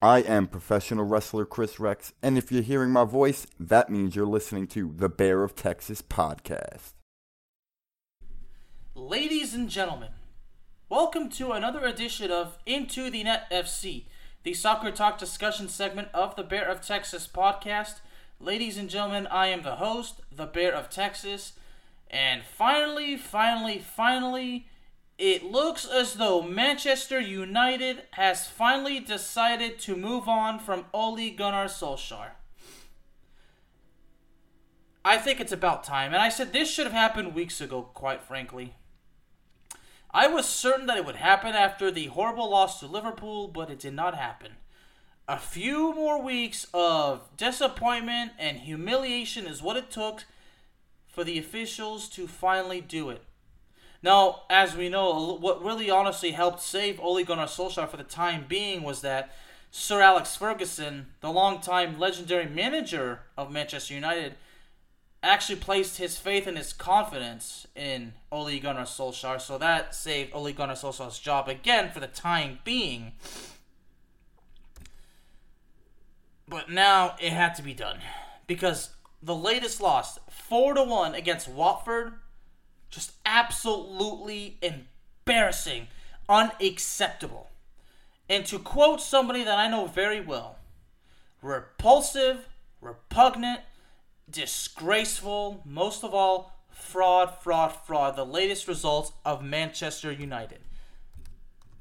I am professional wrestler Chris Rex, and if you're hearing my voice, that means you're listening to the Bear of Texas podcast. Ladies and gentlemen, welcome to another edition of Into the Net FC, the soccer talk discussion segment of the Bear of Texas podcast. Ladies and gentlemen, I am the host, the Bear of Texas, and finally, finally, finally, it looks as though Manchester United has finally decided to move on from Ole Gunnar Solskjaer. I think it's about time, and I said this should have happened weeks ago, quite frankly. I was certain that it would happen after the horrible loss to Liverpool, but it did not happen. A few more weeks of disappointment and humiliation is what it took for the officials to finally do it. Now, as we know, what really honestly helped save Ole Gunnar Solskjaer for the time being was that Sir Alex Ferguson, the longtime legendary manager of Manchester United, actually placed his faith and his confidence in Ole Gunnar Solskjaer, so that saved Ole Gunnar Solskjaer's job again for the time being. But now it had to be done because the latest loss, four to one against Watford, just absolutely embarrassing, unacceptable. And to quote somebody that I know very well, repulsive, repugnant, disgraceful, most of all, fraud, fraud, fraud. The latest results of Manchester United.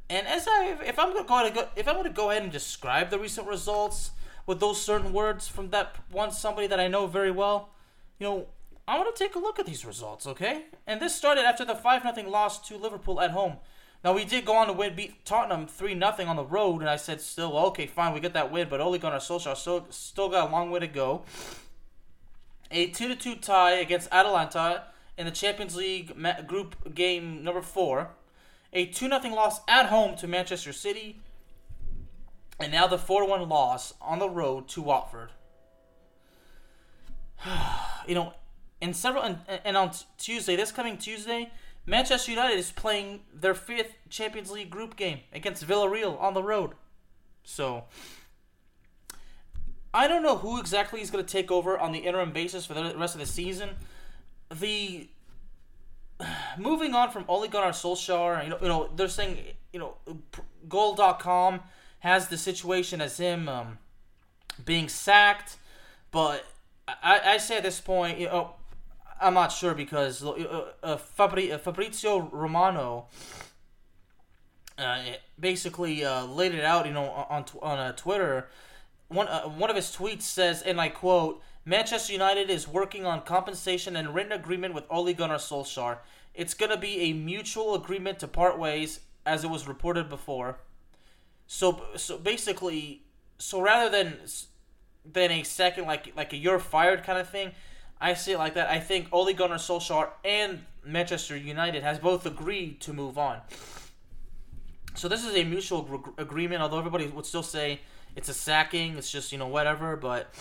And as I, if I'm going to go, if I'm going to go ahead and describe the recent results with those certain words from that one somebody that I know very well, you know, I want to take a look at these results, okay? And this started after the 5 0 loss to Liverpool at home. Now, we did go on to win, beat Tottenham 3 0 on the road, and I said, still, well, okay, fine, we get that win, but Ole Gunnar Solskjaer still, still got a long way to go. A 2 2 tie against Atalanta in the Champions League group game number 4. A 2 0 loss at home to Manchester City. And now the 4 1 loss on the road to Watford. you know, in several and, and on Tuesday, this coming Tuesday, Manchester United is playing their fifth Champions League group game against Villarreal on the road. So I don't know who exactly is going to take over on the interim basis for the rest of the season. The moving on from Ole Gunnar Solskjaer, you know, you know, they're saying, you know, Goal.com has the situation as him um, being sacked, but I, I say at this point, you know, I'm not sure because uh, uh, uh, Fabrizio Romano uh, basically uh, laid it out, you know, on on uh, Twitter. One one of his tweets says, and I quote: "Manchester United is working on compensation and written agreement with Ole Gunnar Solskjaer. It's gonna be a mutual agreement to part ways, as it was reported before." So so basically, so rather than than a second like like a you're fired kind of thing I see it like that. I think Ole Gunnar Solskjaer and Manchester United has both agreed to move on. So this is a mutual agreement. Although everybody would still say it's a sacking, it's just you know whatever. But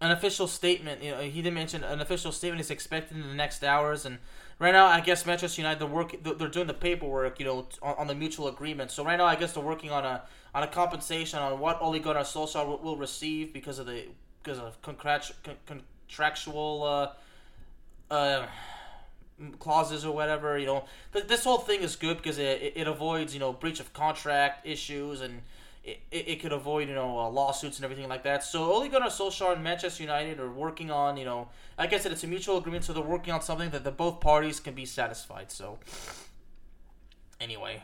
an official statement, you know, he didn't mention an official statement is expected in the next hours. And right now, I guess Manchester United they're working, they're doing the paperwork, you know, on, on the mutual agreement. So right now, I guess they're working on a on a compensation on what Ole Gunnar Solskjaer will receive because of the because of contractual uh, uh, clauses or whatever. You know, th- this whole thing is good because it, it, avoids you know breach of contract issues and it, it, it could avoid you know uh, lawsuits and everything like that. So Ole Gunnar Solskjaer and Manchester United are working on you know like I said it's a mutual agreement, so they're working on something that the both parties can be satisfied. So anyway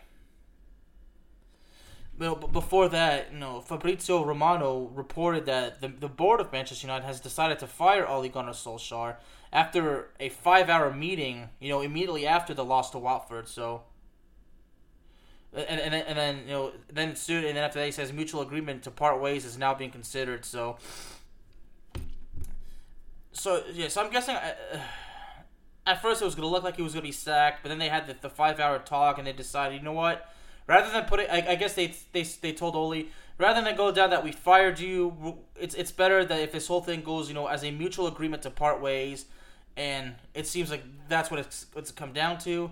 well, before that, you know, Fabrizio Romano reported that the, the board of Manchester United has decided to fire Ole Gunnar Solskjaer after a five-hour meeting. You know, immediately after the loss to Watford. So, and and then, and then you know then soon and then after that he says mutual agreement to part ways is now being considered. So so yeah, so I'm guessing. Uh, at first, it was gonna look like he was gonna be sacked, but then they had the, the five hour talk and they decided, you know what? Rather than put it, I, I guess they they they told Ole rather than go down that we fired you, it's it's better that if this whole thing goes, you know, as a mutual agreement to part ways, and it seems like that's what it's it's come down to.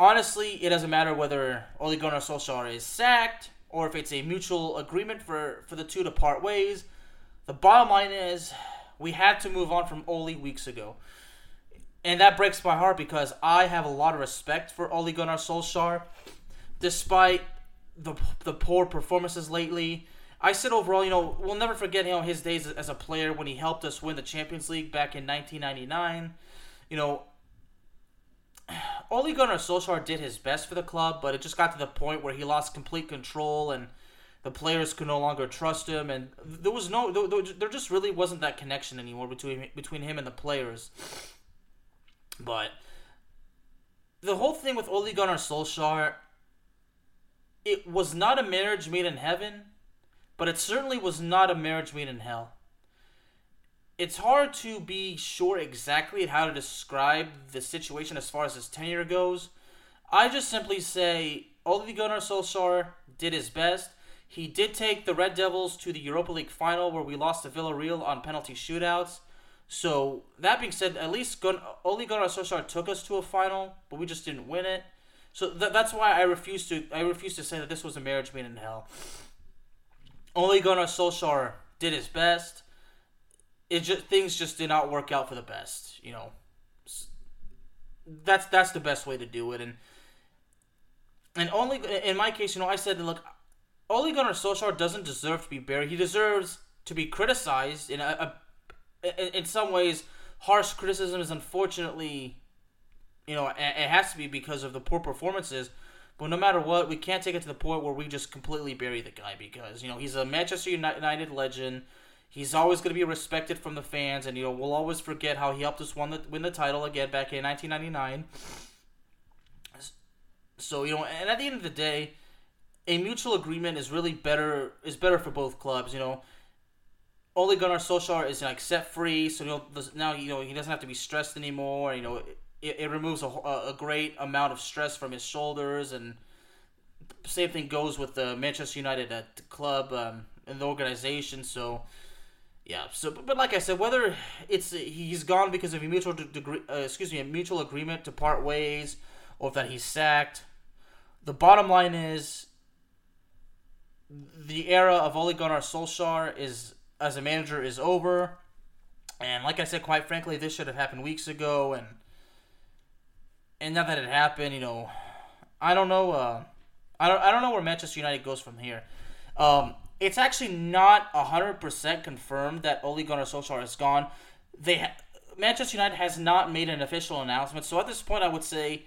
Honestly, it doesn't matter whether Ole Gunnar Solskjaer is sacked or if it's a mutual agreement for for the two to part ways. The bottom line is we had to move on from Ole weeks ago. And that breaks my heart because I have a lot of respect for Ole Gunnar Solskjaer. Despite the, the poor performances lately, I said overall, you know, we'll never forget you know, his days as a player when he helped us win the Champions League back in 1999. You know, Ole Gunnar Solskjaer did his best for the club, but it just got to the point where he lost complete control and the players could no longer trust him, and there was no, there just really wasn't that connection anymore between between him and the players. But the whole thing with Ole Gunnar Solskjaer, it was not a marriage made in heaven, but it certainly was not a marriage made in hell. It's hard to be sure exactly how to describe the situation as far as his tenure goes. I just simply say Ole Gunnar Solskjaer did his best. He did take the Red Devils to the Europa League final where we lost to Villarreal on penalty shootouts. So that being said, at least Gun- Ole Gunnar Solskjaer took us to a final, but we just didn't win it. So th- that's why I refuse to I refuse to say that this was a marriage made in hell. Ole Gunnar Solskjaer did his best. It just things just did not work out for the best. You know, that's that's the best way to do it. And and only in my case, you know, I said, look, Ole Gunnar Solskjaer doesn't deserve to be buried. He deserves to be criticized in a, a in some ways, harsh criticism is unfortunately, you know, it has to be because of the poor performances. But no matter what, we can't take it to the point where we just completely bury the guy because you know he's a Manchester United legend. He's always going to be respected from the fans, and you know we'll always forget how he helped us win the win the title again back in 1999. So you know, and at the end of the day, a mutual agreement is really better is better for both clubs. You know, Ole Gunnar Solskjaer is like set free, so you know now you know he doesn't have to be stressed anymore. You know, it, it removes a, a great amount of stress from his shoulders, and same thing goes with the Manchester United uh, club um, and the organization. So, yeah. So, but, but, like I said, whether it's he's gone because of a mutual degree, uh, excuse me, a mutual agreement to part ways, or that he's sacked, the bottom line is the era of Ole Gunnar Solskjaer is as a manager is over. And like I said, quite frankly, this should have happened weeks ago. And and now that it happened, you know, I don't know. Uh, I don't. I don't know where Manchester United goes from here. Um, it's actually not hundred percent confirmed that Ole Gunnar Solskjaer is gone. They ha- Manchester United has not made an official announcement, so at this point, I would say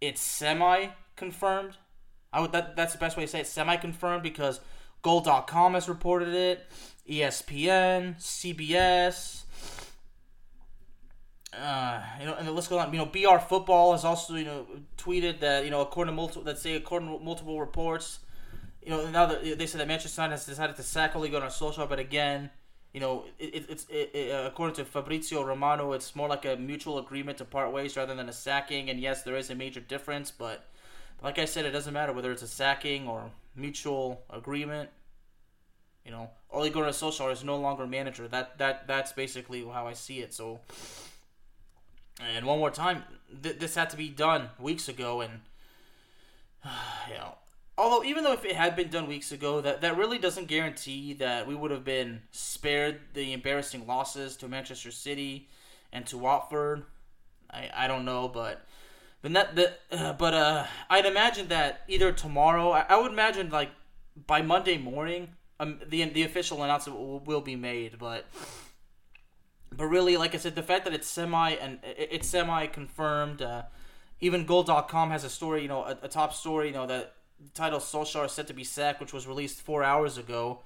it's semi confirmed. I would that that's the best way to say it, semi confirmed because Goal.com has reported it. ESPN, CBS. Uh, you know, and the list goes on. You know, BR Football has also you know tweeted that you know according to multiple that say according to multiple reports, you know now that they said that Manchester United has decided to sack Ole Gunnar Solskjaer, but again, you know it, it's it, it, uh, according to Fabrizio Romano, it's more like a mutual agreement to part ways rather than a sacking. And yes, there is a major difference, but like I said, it doesn't matter whether it's a sacking or mutual agreement. You know, Ole Gunnar Solskjaer is no longer manager. That that that's basically how I see it. So, and one more time, th- this had to be done weeks ago, and you know, although even though if it had been done weeks ago, that that really doesn't guarantee that we would have been spared the embarrassing losses to Manchester City and to Watford. I I don't know, but. But that, the, uh, but uh, I'd imagine that either tomorrow, I, I would imagine like by Monday morning, um, the the official announcement will, will be made, but but really, like I said, the fact that it's semi and it's semi confirmed. Uh, even Goal.com has a story, you know, a, a, top story, you know, that title Solskjaer is set to be sacked, which was released four hours ago.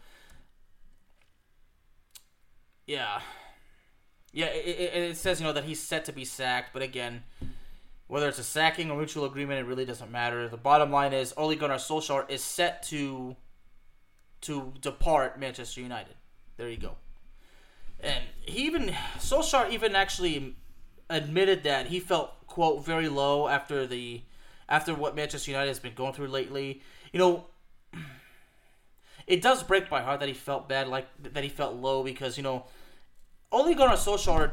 Yeah, yeah, it, it, it says you know that he's set to be sacked, but again, Whether it's a sacking or mutual agreement, it really doesn't matter. The bottom line is Ole Gunnar Solskjaer is set to to depart Manchester United. There you go. And he even Solskjaer even actually admitted that he felt quote very low after the after what Manchester United has been going through lately. You know, it does break my heart that he felt bad, like that he felt low because you know, Ole Gunnar Solskjaer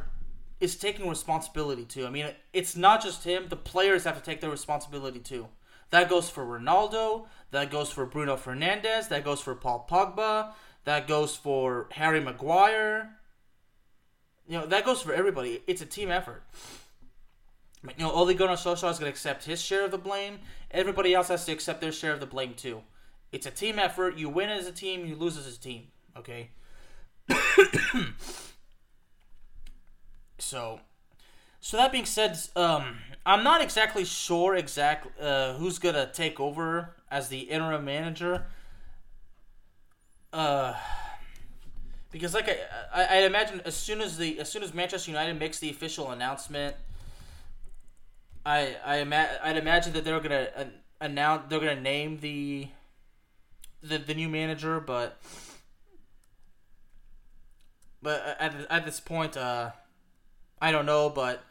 is taking responsibility too. I mean, it's not just him; the players have to take their responsibility too. That goes for Ronaldo. That goes for Bruno Fernandes. That goes for Paul Pogba. That goes for Harry Maguire. You know, that goes for everybody. It's a team effort. You know, Ole Gunnar Solskjaer is going to accept his share of the blame. Everybody else has to accept their share of the blame too. It's a team effort. You win as a team, you lose as a team. Okay. so, so that being said, um, I'm not exactly sure exactly uh, who's gonna take over as the interim manager. Uh, because like I, I, I imagine as soon as the as soon as Manchester United makes the official announcement, I I ima- I'd imagine that they're gonna uh, announce they're gonna name the the the new manager, but but at at this point, uh, I don't know, but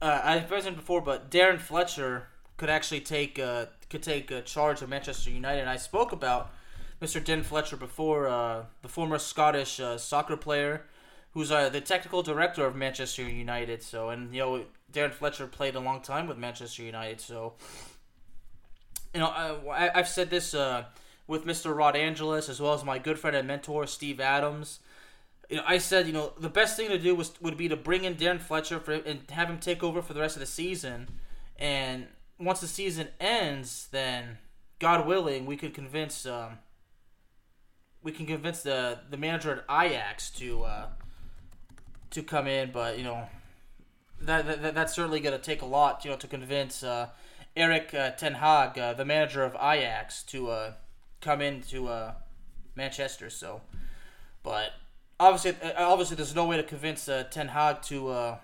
uh, I've mentioned before, but Darren Fletcher could actually take uh, could take uh, charge of Manchester United. I spoke about Mr. Darren Fletcher before, uh, the former Scottish uh, soccer player, who's uh, the technical director of Manchester United. So, and you know, Darren Fletcher played a long time with Manchester United. So, you know, I, I've said this uh, with Mr. Rod Angeles as well as my good friend and mentor Steve Adams. You know, I said, you know, the best thing to do was would be to bring in Darren Fletcher for and have him take over for the rest of the season, and once the season ends, then God willing, we could convince um, we can convince the the manager at Ajax to uh, to come in. But you know, that, that that's certainly going to take a lot, you know, to convince uh, Erik uh, Ten Hag, uh, the manager of Ajax, to uh, come into uh, Manchester. So, but obviously, uh, obviously, there's no way to convince uh, Ten Hag to uh,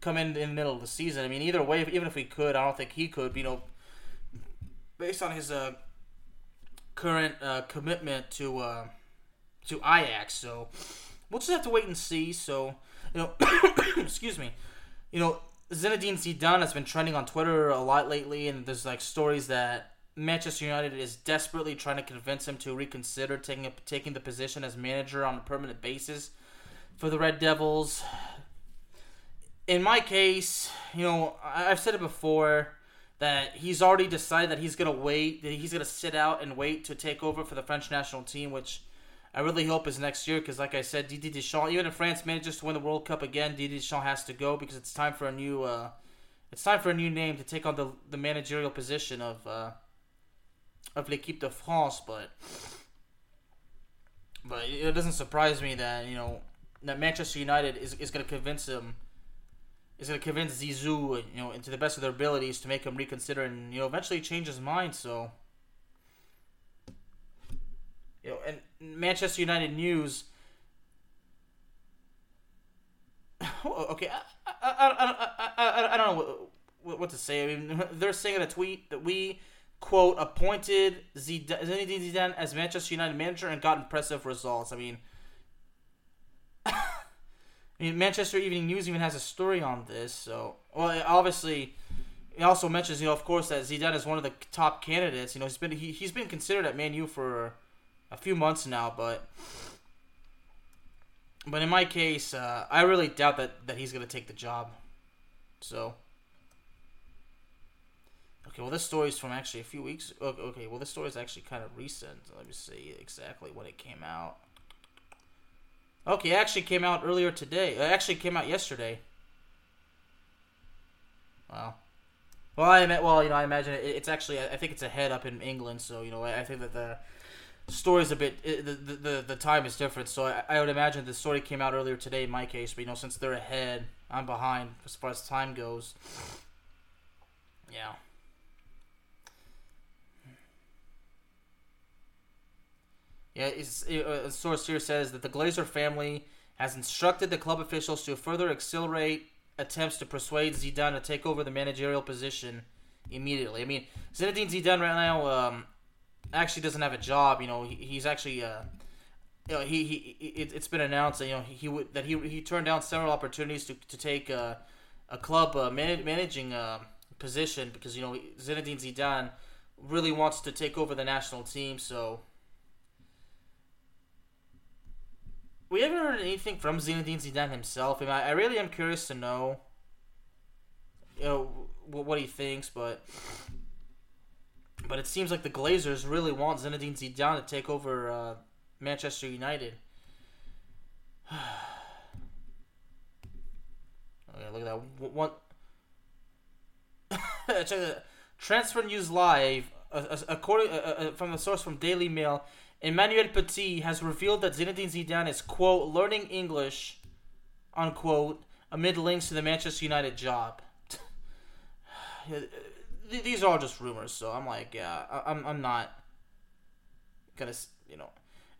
come in in the middle of the season. I mean, either way, even if we could, I don't think he could. You know, based on his uh, current uh, commitment to uh, to Ajax, so we'll just have to wait and see. So, you know, excuse me, you know, Zinedine Zidane has been trending on Twitter a lot lately, and there's like stories that Manchester United is desperately trying to convince him to reconsider taking a, taking the position as manager on a permanent basis for the Red Devils. In my case, you know, I've said it before that he's already decided that he's gonna wait, that he's gonna sit out and wait to take over for the French national team, which I really hope is next year. Because, like I said, Didier Deschamps, even if France manages to win the World Cup again, Didier Deschamps has to go because it's time for a new, uh, it's time for a new name to take on the the managerial position of uh, of l'équipe de France. But but it doesn't surprise me that you know that Manchester United is, is going to convince him is going to convince Zizou you know into the best of their abilities to make him reconsider and you know eventually change his mind. So you know, and Manchester United news. Oh, okay, I, I, I, I, I don't know what, what to say. I mean, they're saying in a tweet that we quote appointed Zidane, Zinedine Zidane as Manchester United manager and got impressive results. I mean, I mean Manchester Evening News even has a story on this. So, well, obviously, it also mentions you know of course that Zidane is one of the top candidates. You know he's been he, he's been considered at Man U for a few months now, but. But in my case, uh, I really doubt that, that he's to take the job. So, Okay, well, this story is from actually a few weeks. Okay, well, this story is actually kind of recent. Let me see exactly when it came out. Okay, it actually came out earlier today. It actually came out yesterday. Wow. Well, I well, you know, I imagine it, it's actually. I think it's ahead up in England, so you know, I, I think that the story's a bit. It, the, the, the time is different, so I, I would imagine the story came out earlier today in my case. But you know, since they're ahead, I'm behind as far as time goes. Yeah. Yeah, it's a source here says that the Glazer family has instructed the club officials to further accelerate attempts to persuade Zidane to take over the managerial position immediately. I mean, Zinedine Zidane right now um, actually doesn't have a job. You know, he, he's actually. Uh, you know, he, he it, has been announced that you know he, he would that he he turned down several opportunities to, to take uh, a club uh, man, managing uh, position because you know Zinedine Zidane really wants to take over the national team. So we haven't heard anything from Zinedine Zidane himself. I, mean, I really am curious to know, you know, what he thinks. But but it seems like the Glazers really want Zinedine Zidane to take over uh, Manchester United. okay, look at that one. Transfer News Live, according uh, from the source from Daily Mail, Emmanuel Petit has revealed that Zinedine Zidane is quote learning English, unquote, amid links to the Manchester United job. These are all just rumors, so I'm like, yeah, I'm I'm not gonna, you know.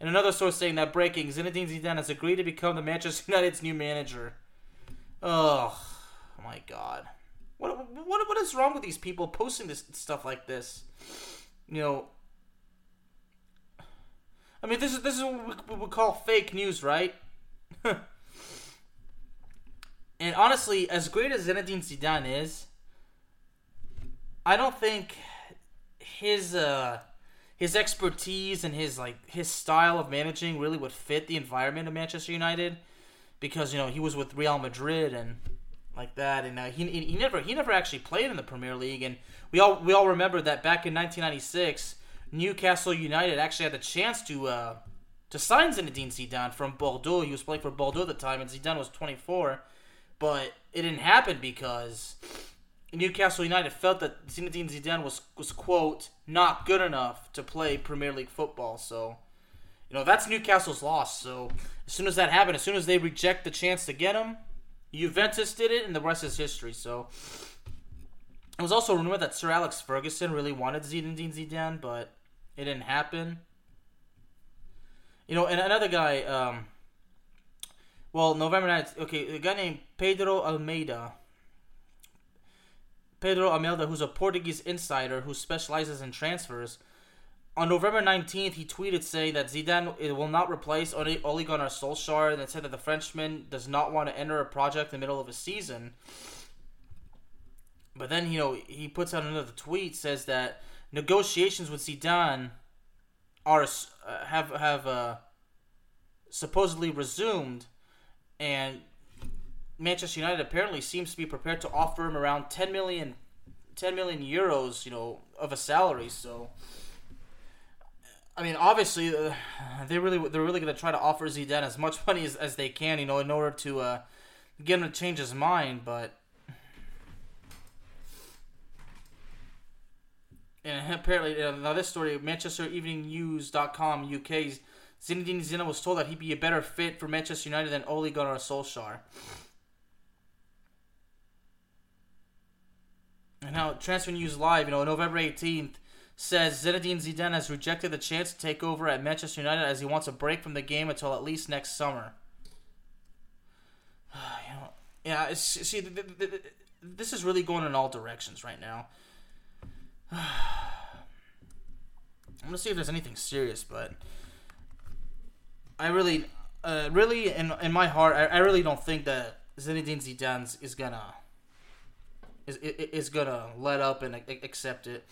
And another source saying that breaking Zinedine Zidane has agreed to become the Manchester United's new manager. Oh, my God. What, what, what is wrong with these people posting this stuff like this? You know, I mean, this is this is what we would call fake news, right? and honestly, as great as Zinedine Zidane is, I don't think his uh, his expertise and his like his style of managing really would fit the environment of Manchester United because you know he was with Real Madrid and like that, and uh, he, he never he never actually played in the Premier League, and we all we all remember that back in 1996, Newcastle United actually had the chance to uh, to sign Zinedine Zidane from Bordeaux. He was playing for Bordeaux at the time, and Zidane was 24, but it didn't happen because Newcastle United felt that Zinedine Zidane was was quote not good enough to play Premier League football. So, you know that's Newcastle's loss. So as soon as that happened, as soon as they reject the chance to get him, Juventus did it, and the rest is history. So it was also rumored that Sir Alex Ferguson really wanted Zinedine Zidane, but it didn't happen. You know, and another guy. Um, well, November 9th, okay, a guy named Pedro Almeida Pedro Almeida, who's a Portuguese insider who specializes in transfers. On November 19th, he tweeted saying that Zidane will not replace Ole Gunnar Solskjaer and said that the Frenchman does not want to enter a project in the middle of a season. But then, you know, he puts out another tweet says that negotiations with Zidane are uh, have have uh, supposedly resumed, and Manchester United apparently seems to be prepared to offer him around 10 million, 10 million euros, you know, of a salary. So, I mean, obviously, uh, they really they're really going to try to offer Zidane as much money as, as they can, you know, in order to uh, get him to change his mind. But and apparently, uh, now this story, Manchester Evening News.com UK's Zinedine Zidane was told that he'd be a better fit for Manchester United than Ole Gunnar Solskjaer. And now Transfer News Live, you know, November 18th says Zinedine Zidane has rejected the chance to take over at Manchester United as he wants a break from the game until at least next summer. you know, yeah, see, this is really going in all directions right now. I'm gonna see if there's anything serious, but I really, uh, really, in in my heart, I, I really don't think that Zinedine Zidane is gonna is is gonna let up and accept it.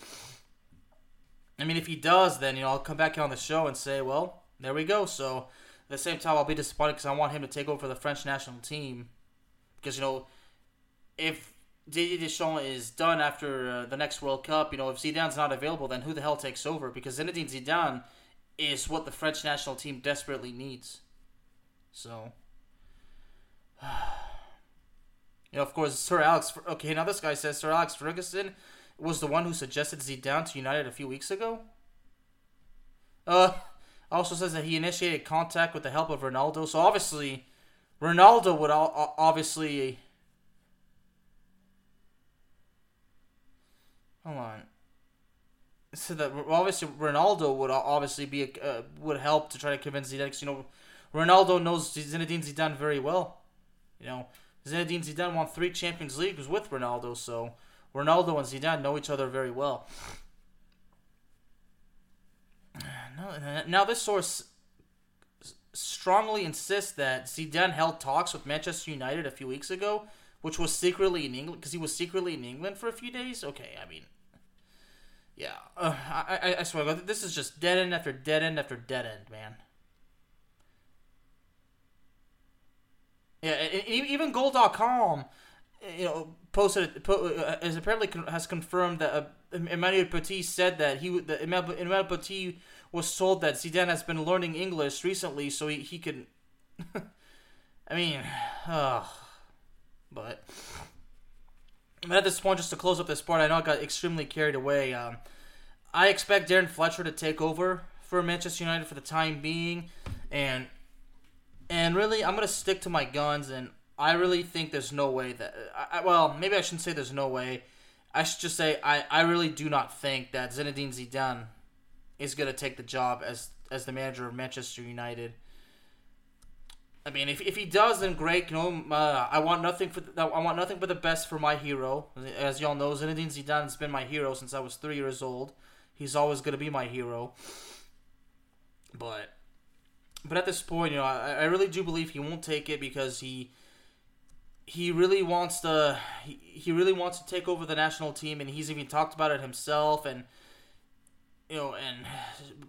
I mean, if he does, then you know I'll come back on the show and say, well, there we go. So at the same time, I'll be disappointed because I want him to take over the French national team because you know if Didier Deschamps is done after uh, the next World Cup, you know if Zidane's not available, then who the hell takes over? Because Zinedine Zidane is what the French national team desperately needs. So. You know, of course, Sir Alex. Okay, now this guy says Sir Alex Ferguson was the one who suggested Zidane to United a few weeks ago. Uh, also says that he initiated contact with the help of Ronaldo. So obviously, Ronaldo would all, obviously. Hold on. So that obviously Ronaldo would obviously be a, uh, would help to try to convince Zidane. Cause, you know, Ronaldo knows Zinedine Zidane very well. You know, Zinedine Zidane won three Champions Leagues with Ronaldo, so Ronaldo and Zidane know each other very well. Now, this source strongly insists that Zidane held talks with Manchester United a few weeks ago, which was secretly in England because he was secretly in England for a few days. Okay, I mean, yeah, uh, I, I, I swear, this is just dead end after dead end after dead end, man. Yeah, even Goal.com, you know, posted uh, has apparently has confirmed that uh, Emmanuel Petit said that he that Emmanuel Petit was told that Zidane has been learning English recently, so he he could. I mean, uh, but but at this point, just to close up this part, I know I got extremely carried away. Um, I expect Darren Fletcher to take over for Manchester United for the time being, and and really, I'm gonna stick to my guns, and I really think there's no way that. I, well, maybe I shouldn't say there's no way. I should just say I, I really do not think that Zinedine Zidane is gonna take the job as as the manager of Manchester United. I mean, if, if he does, then great. You know, uh, I want nothing for the, I want nothing but the best for my hero. As y'all know, Zinedine Zidane has been my hero since I was three years old. He's always gonna be my hero. But but at this point, you know, I, I really do believe he won't take it because he he really wants to he, he really wants to take over the national team and he's even talked about it himself and you know and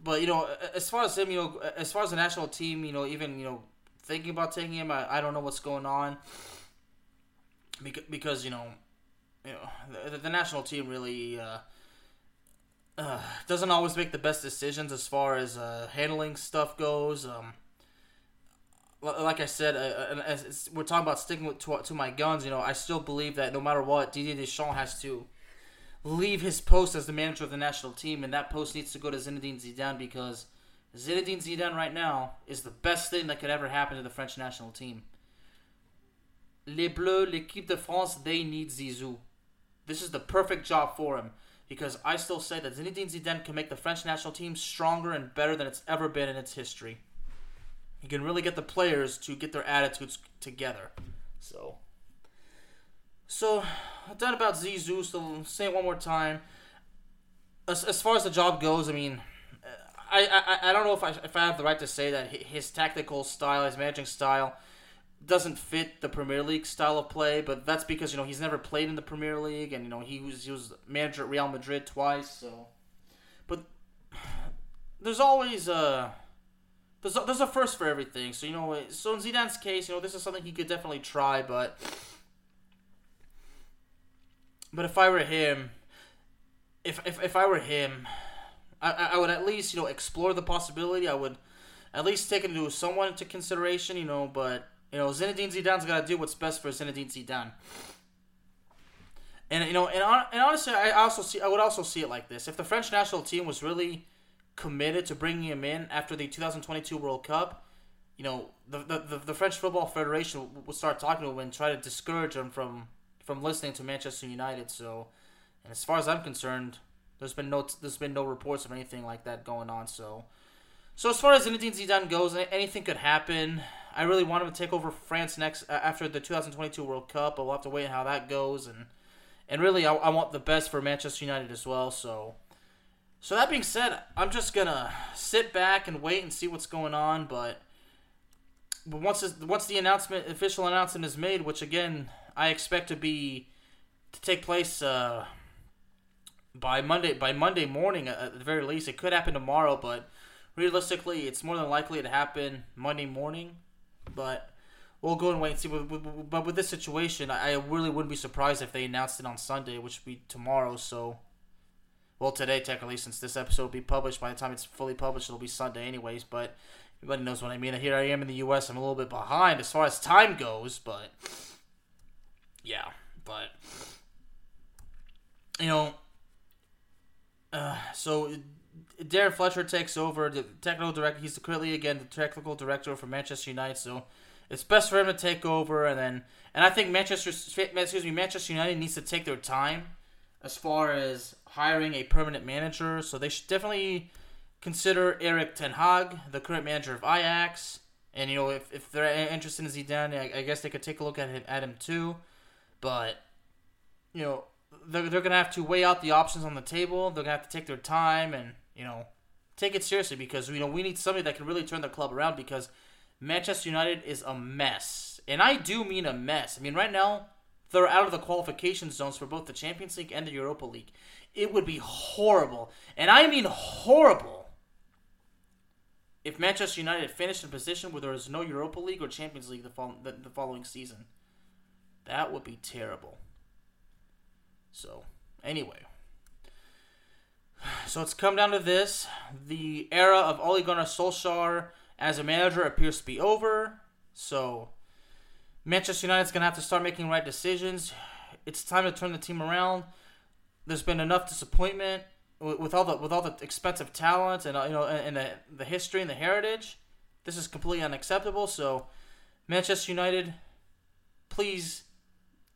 but you know as far as him you know as far as the national team you know even you know thinking about taking him i, I don't know what's going on. Because, because you know you know the, the national team really uh, uh, doesn't always make the best decisions as far as uh, handling stuff goes. Um, like I said, uh, uh we're talking about sticking with, to, to, my guns. You know, I still believe that no matter what, Didier Deschamps has to leave his post as the manager of the national team, and that post needs to go to Zinedine Zidane because Zinedine Zidane right now is the best thing that could ever happen to the French national team. Les Bleus, l'équipe de France, they need Zizou. This is the perfect job for him because I still say that Zinedine Zidane can make the French national team stronger and better than it's ever been in its history. He can really get the players to get their attitudes together. So, so done about Zizou. So say it one more time. As, as far as the job goes, I mean, I, I, I don't know if I if I have the right to say that his tactical style, his managing style doesn't fit the Premier League style of play, but that's because you know he's never played in the Premier League, and you know he was he was manager at Real Madrid twice. So, but there's always a there's a, there's a first for everything. So you know, so in Zidane's case, you know this is something he could definitely try, but but if I were him, if if, if I were him, I I would at least you know explore the possibility. I would at least take it into someone into consideration, you know, but you know, Zinedine Zidane's got to do what's best for Zinedine Zidane. And you know, and, and honestly, I also see I would also see it like this: if the French national team was really committed to bringing him in after the 2022 World Cup, you know, the the, the, French Football Federation would start talking to him and try to discourage him from from listening to Manchester United. So, and as far as I'm concerned, there's been no there's been no reports of anything like that going on. So, so as far as Zinedine Zidane goes, anything could happen. I really want him to take over France next uh, after the 2022 World Cup, but we'll have to wait how that goes. And and really, I, I want the best for Manchester United as well. So, so that being said, I'm just gonna sit back and wait and see what's going on. But but once this, once the announcement, official announcement is made, which again I expect to be to take place uh, by Monday by Monday morning at the very least. It could happen tomorrow, but realistically, it's more than likely to happen Monday morning. But we'll go and wait and see. But with this situation, I really wouldn't be surprised if they announced it on Sunday, which would be tomorrow. So, well, today technically, since this episode will be published by the time it's fully published, it'll be Sunday anyways. But everybody knows what I mean. Here I am in the U.S. I'm a little bit behind as far as time goes, but yeah, but you know, uh, so Darren Fletcher takes over the technical director. He's currently again the technical director for Manchester United. So it's best for him to take over, and then and I think Manchester excuse me Manchester United needs to take their time as far as hiring a permanent manager. So they should definitely consider Erik Ten Hag, the current manager of Ajax. And you know, if, if they're interested in Zidane, I, I guess they could take a look at him at him too. But you know, they're, they're gonna have to weigh out the options on the table. They're gonna have to take their time and you know take it seriously because you know we need somebody that can really turn the club around because Manchester United is a mess, and I do mean a mess. I mean right now they're out of the qualification zones for both the Champions League and the Europa League. It would be horrible, and I mean horrible, if Manchester United finished in a position where there is no Europa League or Champions League the, fol- the, the following season. That would be terrible. So, anyway. So it's come down to this. The era of Ole Gunnar Solskjaer as a manager appears to be over. So, Manchester United's going to have to start making right decisions. It's time to turn the team around. There's been enough disappointment with all the with all the expensive talent and uh, you know and the the history and the heritage. This is completely unacceptable. So, Manchester United, please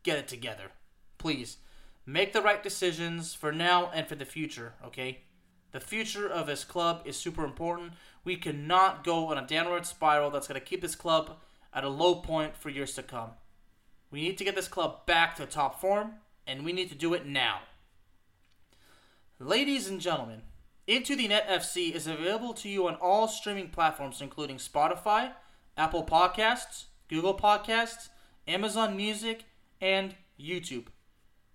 get it together. Please make the right decisions for now and for the future, okay? The future of this club is super important. We cannot go on a downward spiral that's going to keep this club at a low point for years to come. We need to get this club back to top form, and we need to do it now. Ladies and gentlemen, Into the Net FC is available to you on all streaming platforms, including Spotify, Apple Podcasts, Google Podcasts, Amazon Music, and YouTube.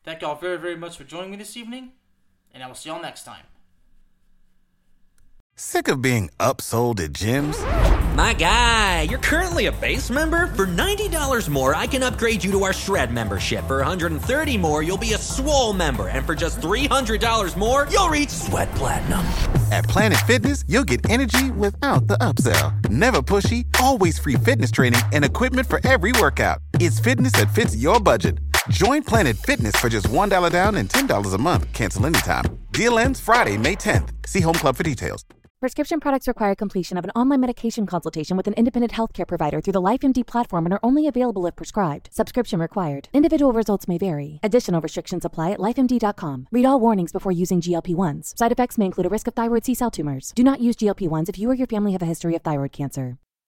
Thank y'all very, very much for joining me this evening, and I will see y'all next time. Sick of being upsold at gyms? My guy, you're currently a base member. For $90 more, I can upgrade you to our Shred membership. For 130 more, you'll be a Swole member. And for just $300 more, you'll reach Sweat Platinum. At Planet Fitness, you'll get energy without the upsell. Never pushy, always free fitness training and equipment for every workout. It's fitness that fits your budget. Join Planet Fitness for just $1 down and $10 a month. Cancel anytime. Deal ends Friday, May 10th. See Home Club for details. Prescription products require completion of an online medication consultation with an independent healthcare provider through the LifeMD platform and are only available if prescribed. Subscription required. Individual results may vary. Additional restrictions apply at lifemd.com. Read all warnings before using GLP 1s. Side effects may include a risk of thyroid C cell tumors. Do not use GLP 1s if you or your family have a history of thyroid cancer.